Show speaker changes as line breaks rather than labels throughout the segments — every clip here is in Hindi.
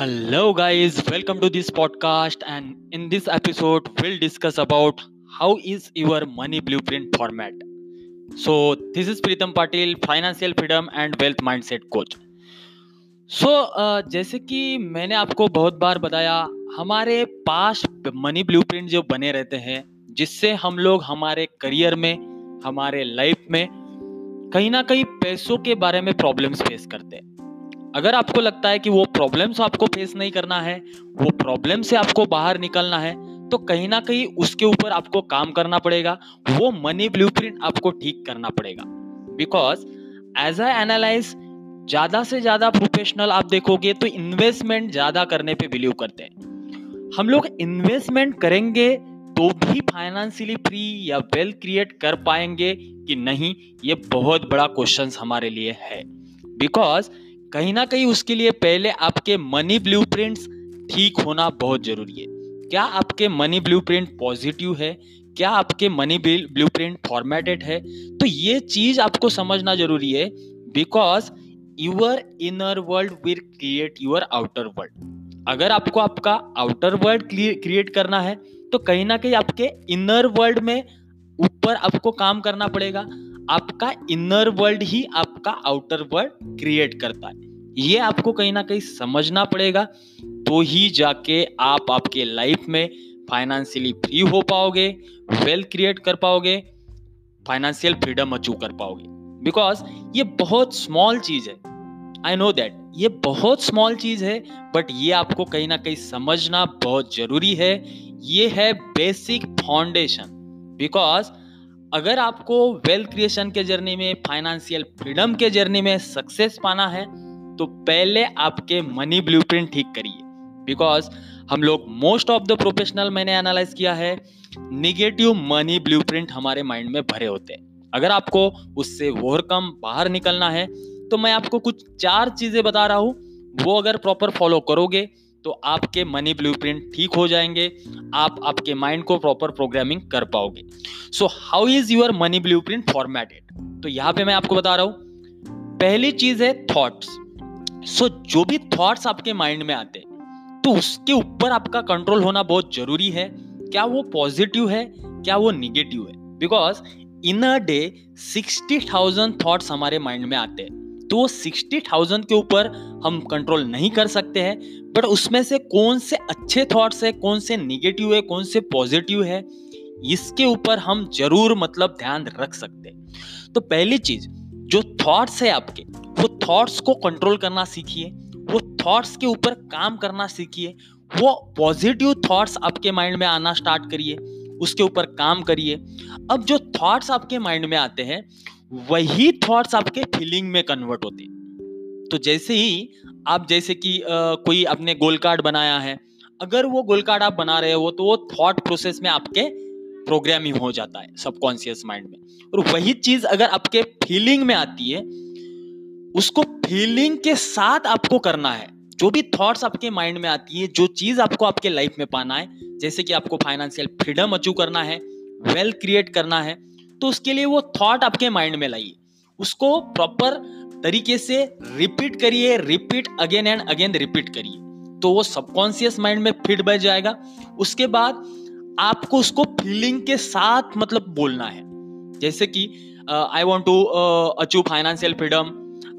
Hello guys welcome to this podcast and in this episode will discuss about how is your money blueprint format so this is Pritam Patil financial freedom and wealth mindset coach so जैसे कि मैंने आपको बहुत बार बताया, हमारे पास मनी ब्लूप्रिंट जो बने रहते हैं, जिससे हम लोग हमारे करियर में, हमारे लाइफ में कहीं ना कहीं पैसों के बारे में प्रॉब्लम्स फेस करते हैं। अगर आपको लगता है कि वो प्रॉब्लम्स आपको फेस नहीं करना है, वो प्रॉब्लम से आपको बाहर निकलना है तो कहीं ना कहीं उसके ऊपर आपको काम करना पड़ेगा, वो मनी ब्लूप्रिंट आपको ठीक करना पड़ेगा। बिकॉज़ एज आई एनालाइज ज़्यादा से ज़्यादा प्रोफेशनल आप देखोगे तो इन्वेस्टमेंट ज़्यादा करने पे बिलीव करते हैं। हम लोग इन्वेस्टमेंट करेंगे तो भी फाइनेंशियली फ्री या वेल्थ क्रिएट कर पाएँगे कि नहीं, ये बहुत बड़ा क्वेश्चन हमारे लिए है। बिकॉज़ कहीं ना कहीं उसके लिए पहले आपके मनी ब्लूप्रिंट्स ठीक होना बहुत ज़रूरी है। क्या आपके मनी ब्लूप्रिंट पॉजिटिव है? क्या आपके मनी ब्लूप्रिंट फॉर्मेटेड है? तो ये चीज़ आपको समझना ज़रूरी है because your inner world will create your outer world अगर आपको आपका आउटर वर्ल्ड क्रिएट करना है तो कहीं ना कहीं आपके इनर वर्ल्ड में ऊपर आपको काम करना पड़ेगा। आपका इनर वर्ल्ड ही आपका आउटर वर्ल्ड क्रिएट करता है। ये आपको कहीं ना कहीं समझना पड़ेगा। तो ही जाके आप आपके लाइफ में फाइनेंशियली फ्री हो पाओगे वेल्थ क्रिएट कर पाओगे फाइनेंशियल फ्रीडम अचीव कर पाओगे। बिकॉज़ ये बहुत स्मॉल चीज़ है। आई नो दैट ये बहुत स्मॉल चीज़ है बट ये आपको कहीं ना कहीं समझना बहुत ज़रूरी है। ये है बेसिक फाउंडेशन बिकॉज़ अगर आपको वेल्थ क्रिएशन के जर्नी में फाइनेंशियल फ्रीडम के जर्नी में सक्सेस पाना है तो पहले आपके मनी ब्लूप्रिंट ठीक करिए। बिकॉज़ हम लोग मोस्ट ऑफ़ द प्रोफेशनल मैंने एनालाइज किया है निगेटिव मनी ब्लूप्रिंट हमारे माइंड में भरे होते हैं। अगर आपको उससे ओवरकम बाहर निकलना है तो मैं आपको कुछ चार चीज़ें बता रहा हूँ। वो अगर प्रॉपर फॉलो करोगे तो आपके मनी ब्लूप्रिंट ठीक हो जाएँगे, आप आपके माइंड को प्रॉपर प्रोग्रामिंग कर पाओगे। So how is your money blueprint formatted तो यहाँ पे मैं आपको बता रहा हूँ। पहली चीज़ है थॉट्स सो so, जो भी थॉट्स आपके माइंड में आते तो उसके ऊपर आपका कंट्रोल होना बहुत ज़रूरी है। क्या वो पॉजिटिव है? क्या वो निगेटिव है? Because in a day sixty thousand thoughts हमारे माइंड में आते हैं। तो वो सिक्सटी थाउज़ेंड के ऊपर हम कंट्रोल नहीं कर सकते हैं। बट उसमें से कौन से अच्छे थॉट्स है कौन से निगेटिव है कौन से पॉजिटिव है इसके ऊपर हम ज़रूर मतलब ध्यान रख सकते हैं। तो पहली चीज़ जो थॉट्स है आपके, वो थॉट्स को कंट्रोल करना सीखिए, वो थॉट्स के ऊपर काम करना सीखिए, वो पॉजिटिव थॉट्स आपके माइंड में आना स्टार्ट करिए, उसके ऊपर काम करिए। अब जो थॉट्स आपके माइंड में आते हैं, वही थॉट्स आपके फीलिंग में कन्वर्ट होते हैं। तो जैसे ही आप, जैसे कि कोई आपने गोल कार्ड बनाया है, अगर वो गोल कार्ड आप बना रहे हो तो वो थॉट प्रोसेस में आपके प्रोग्रामिंग हो जाता है सबकॉन्शियस माइंड में। और वही चीज़ अगर आपके फीलिंग में आती है, उसको फीलिंग के साथ आपको करना है। जो भी थॉट्स आपके माइंड में आती है, जो चीज़ आपको आपके लाइफ में पाना है, जैसे कि आपको फाइनेंशियल फ्रीडम अचीव करना है वेल्थ क्रिएट करना है तो उसके लिए वो थॉट आपके माइंड में लाइए। उसको प्रॉपर तरीके से रिपीट करिए repeat again and again repeat करिए। तो वो सबकॉन्सियस माइंड में फिट बैठ जाएगा। उसके बाद आपको उसको फीलिंग के साथ मतलब बोलना है। जैसे कि I want to achieve financial freedom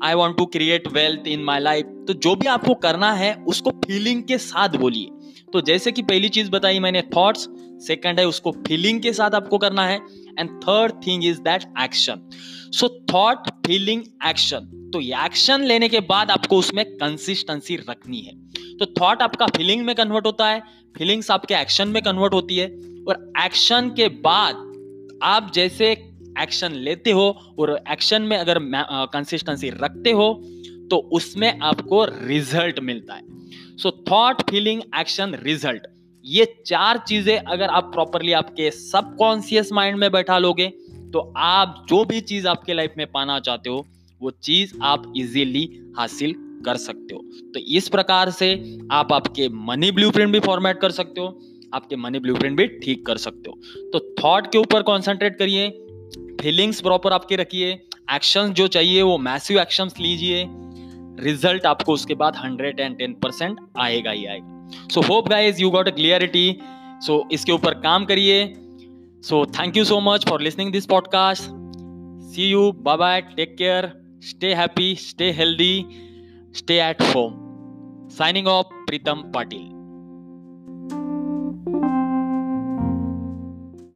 I want to create wealth in my life तो जो भी आपको करना है, उसको फीलिंग के साथ बोलिए। तो जैसे कि पहली चीज़ बताई मैंने थॉट्स सेकंड है, उसको फीलिंग के साथ आपको करना है। And third thing is that action so thought feeling action तो ये एक्शन लेने के बाद आपको उसमें कंसिस्टेंसी रखनी है। तो थॉट आपका फीलिंग में कन्वर्ट होता है। फीलिंग्स आपके एक्शन में कन्वर्ट होती है और एक्शन के बाद आप जैसे एक्शन लेते हो और एक्शन में अगर कंसिस्टेंसी रखते हो तो उसमें आपको रिज़ल्ट मिलता है। So thought feeling action result ये चार चीज़ें अगर आप प्रॉपरली आपके सबकॉन्सियस माइंड में बैठा लोगे तो आप जो भी चीज़ आपके लाइफ में पाना चाहते हो, वो चीज़ आप इजीली हासिल कर सकते हो। तो इस प्रकार से आप आपके मनी ब्लूप्रिंट भी फॉर्मेट कर सकते हो, आपके मनी ब्लूप्रिंट भी ठीक कर सकते हो। तो थॉट के ऊपर कॉन्सेंट्रेट करिए फीलिंग्स प्रॉपर आपके रखिए एक्शंस जो चाहिए वो मैसिव एक्शंस लीजिए रिज़ल्ट आपको उसके बाद हंड्रेड एंड टेन परसेंट आएगा ही आएगा। So hope guys you got a clarity so इसके ऊपर काम करिए। So thank you so much for listening this podcast see you bye bye take care stay happy stay healthy stay at home signing off Pritam Patil.